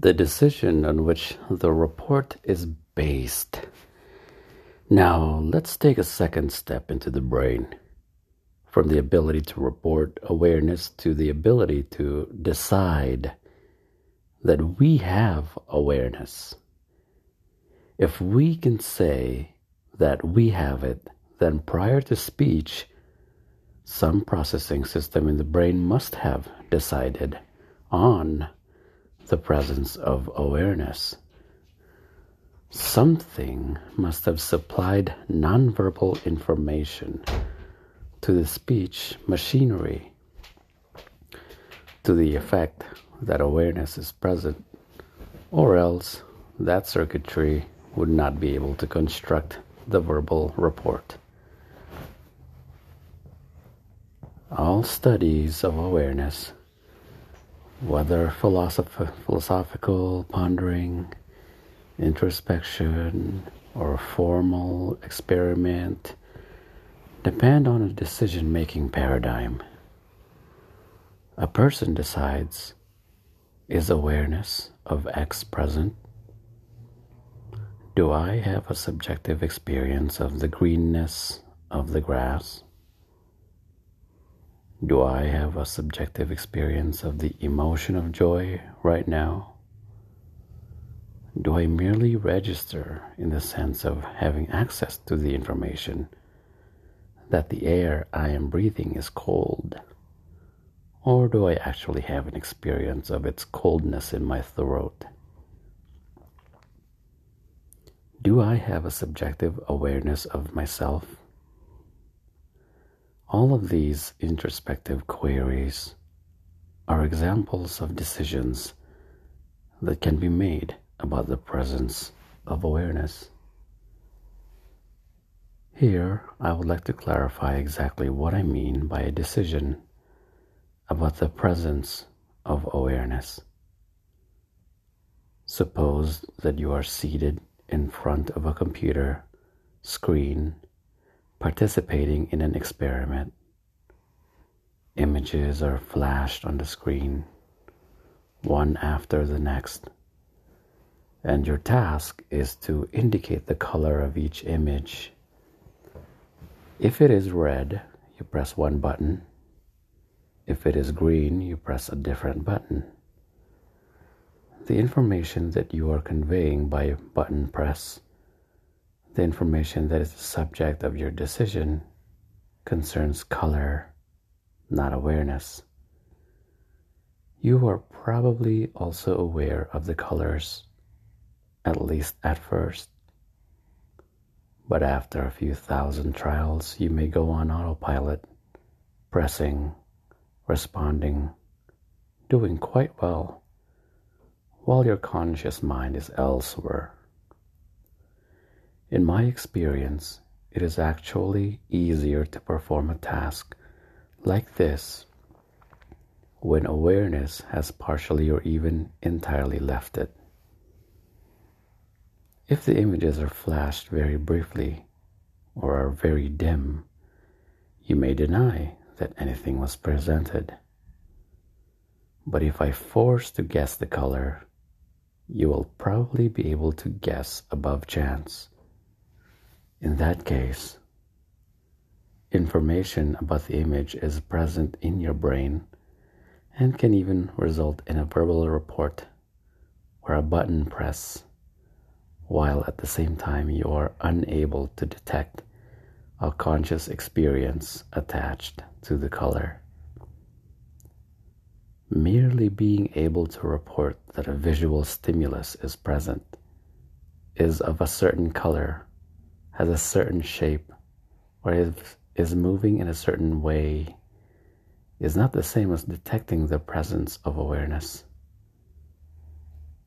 the decision on which the report is based. Now, let's take a second step into the brain from the ability to report awareness to the ability to decide that we have awareness. If we can say that we have it, then prior to speech, some processing system in the brain must have decided on the presence of awareness. Something must have supplied nonverbal information to the speech machinery to the effect that awareness is present, or else that circuitry would not be able to construct the verbal report. All studies of awareness, whether philosoph- philosophical pondering, introspection, or formal experiment, depend on a decision making paradigm. A person decides is awareness of X present? Do I have a subjective experience of the greenness of the grass? Do I have a subjective experience of the emotion of joy right now? Do I merely register in the sense of having access to the information that the air I am breathing is cold? Or do I actually have an experience of its coldness in my throat? Do I have a subjective awareness of myself? All of these introspective queries are examples of decisions that can be made about the presence of awareness. Here, I would like to clarify exactly what I mean by a decision about the presence of awareness. Suppose that you are seated in front of a computer screen participating in an experiment. Images are flashed on the screen, one after the next, and your task is to indicate the color of each image. If it is red, you press one button. If it is green, you press a different button. The information that you are conveying by button press the information that is the subject of your decision concerns color, not awareness. You are probably also aware of the colors, at least at first. But after a few thousand trials, you may go on autopilot, pressing, responding, doing quite well, while your conscious mind is elsewhere. In my experience, it is actually easier to perform a task like this when awareness has partially or even entirely left it. If the images are flashed very briefly or are very dim, you may deny that anything was presented. But if I force to guess the color, you will probably be able to guess above chance in that case, information about the image is present in your brain and can even result in a verbal report or a button press, while at the same time you are unable to detect a conscious experience attached to the color. Merely being able to report that a visual stimulus is present is of a certain color has a certain shape or is, is moving in a certain way is not the same as detecting the presence of awareness.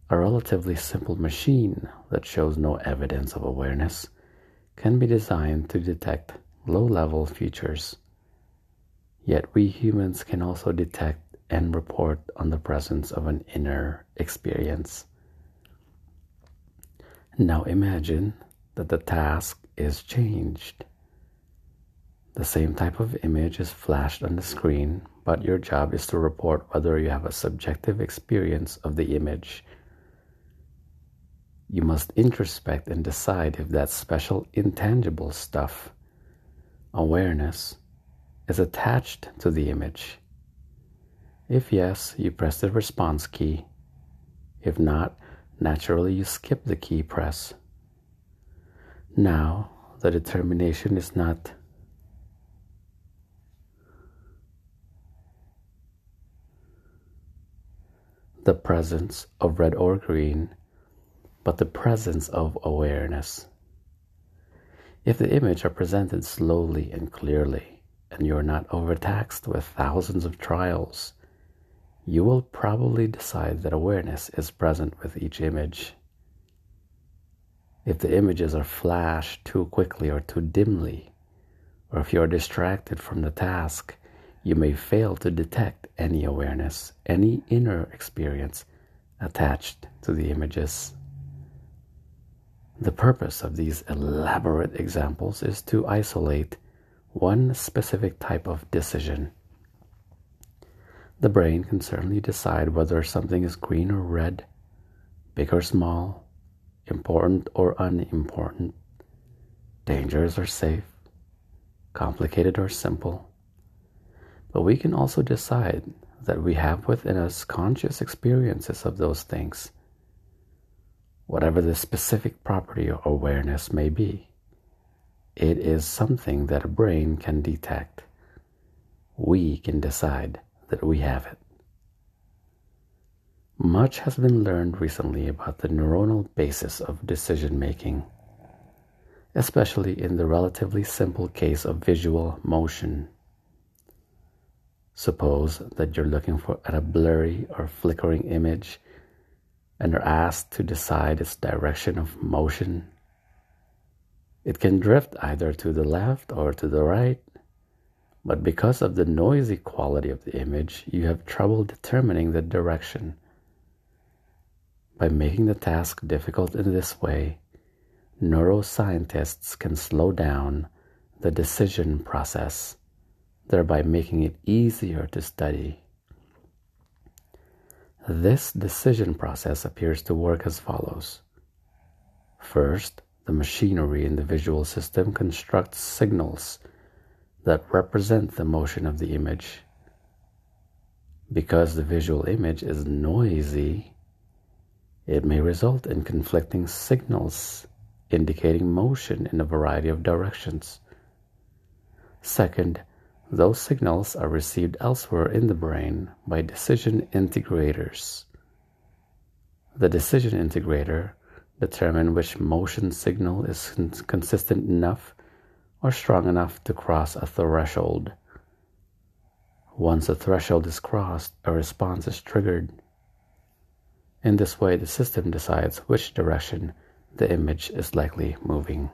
A relatively simple machine that shows no evidence of awareness can be designed to detect low level features. Yet we humans can also detect and report on the presence of an inner experience. Now imagine that the task is changed. The same type of image is flashed on the screen, but your job is to report whether you have a subjective experience of the image you must introspect and decide if that special intangible stuff, awareness, is attached to the image. If yes, you press the response key. If not, naturally you skip the key press. Now, the determination is not the presence of red or green, but the presence of awareness. If the image are presented slowly and clearly, and you are not overtaxed with thousands of trials, you will probably decide that awareness is present with each image. If the images are flashed too quickly or too dimly, or if you are distracted from the task, you may fail to detect any awareness, any inner experience attached to the images. The purpose of these elaborate examples is to isolate one specific type of decision. The brain can certainly decide whether something is green or red, big or small, important or unimportant, dangerous or safe, complicated or simple. But we can also decide that we have within us conscious experiences of those things, whatever the specific property or awareness may be. It is something that a brain can detect. We can decide that we have it. Much has been learned recently about the neuronal basis of decision making, especially in the relatively simple case of visual motion. Suppose that you're looking for at a blurry or flickering image and are asked to decide its direction of motion. It can drift either to the left or to the right, but because of the noisy quality of the image, you have trouble determining the direction. By making the task difficult in this way, neuroscientists can slow down the decision process thereby making it easier to study. This decision process appears to work as follows. First, the machinery in the visual system constructs signals that represent the motion of the image. Because the visual image is noisy, it may result in conflicting signals indicating motion in a variety of directions. Second, those signals are received elsewhere in the brain by decision integrators. The decision integrator determines which motion signal is consistent enough or strong enough to cross a threshold. Once a threshold is crossed, a response is triggered. In this way, the system decides which direction the image is likely moving.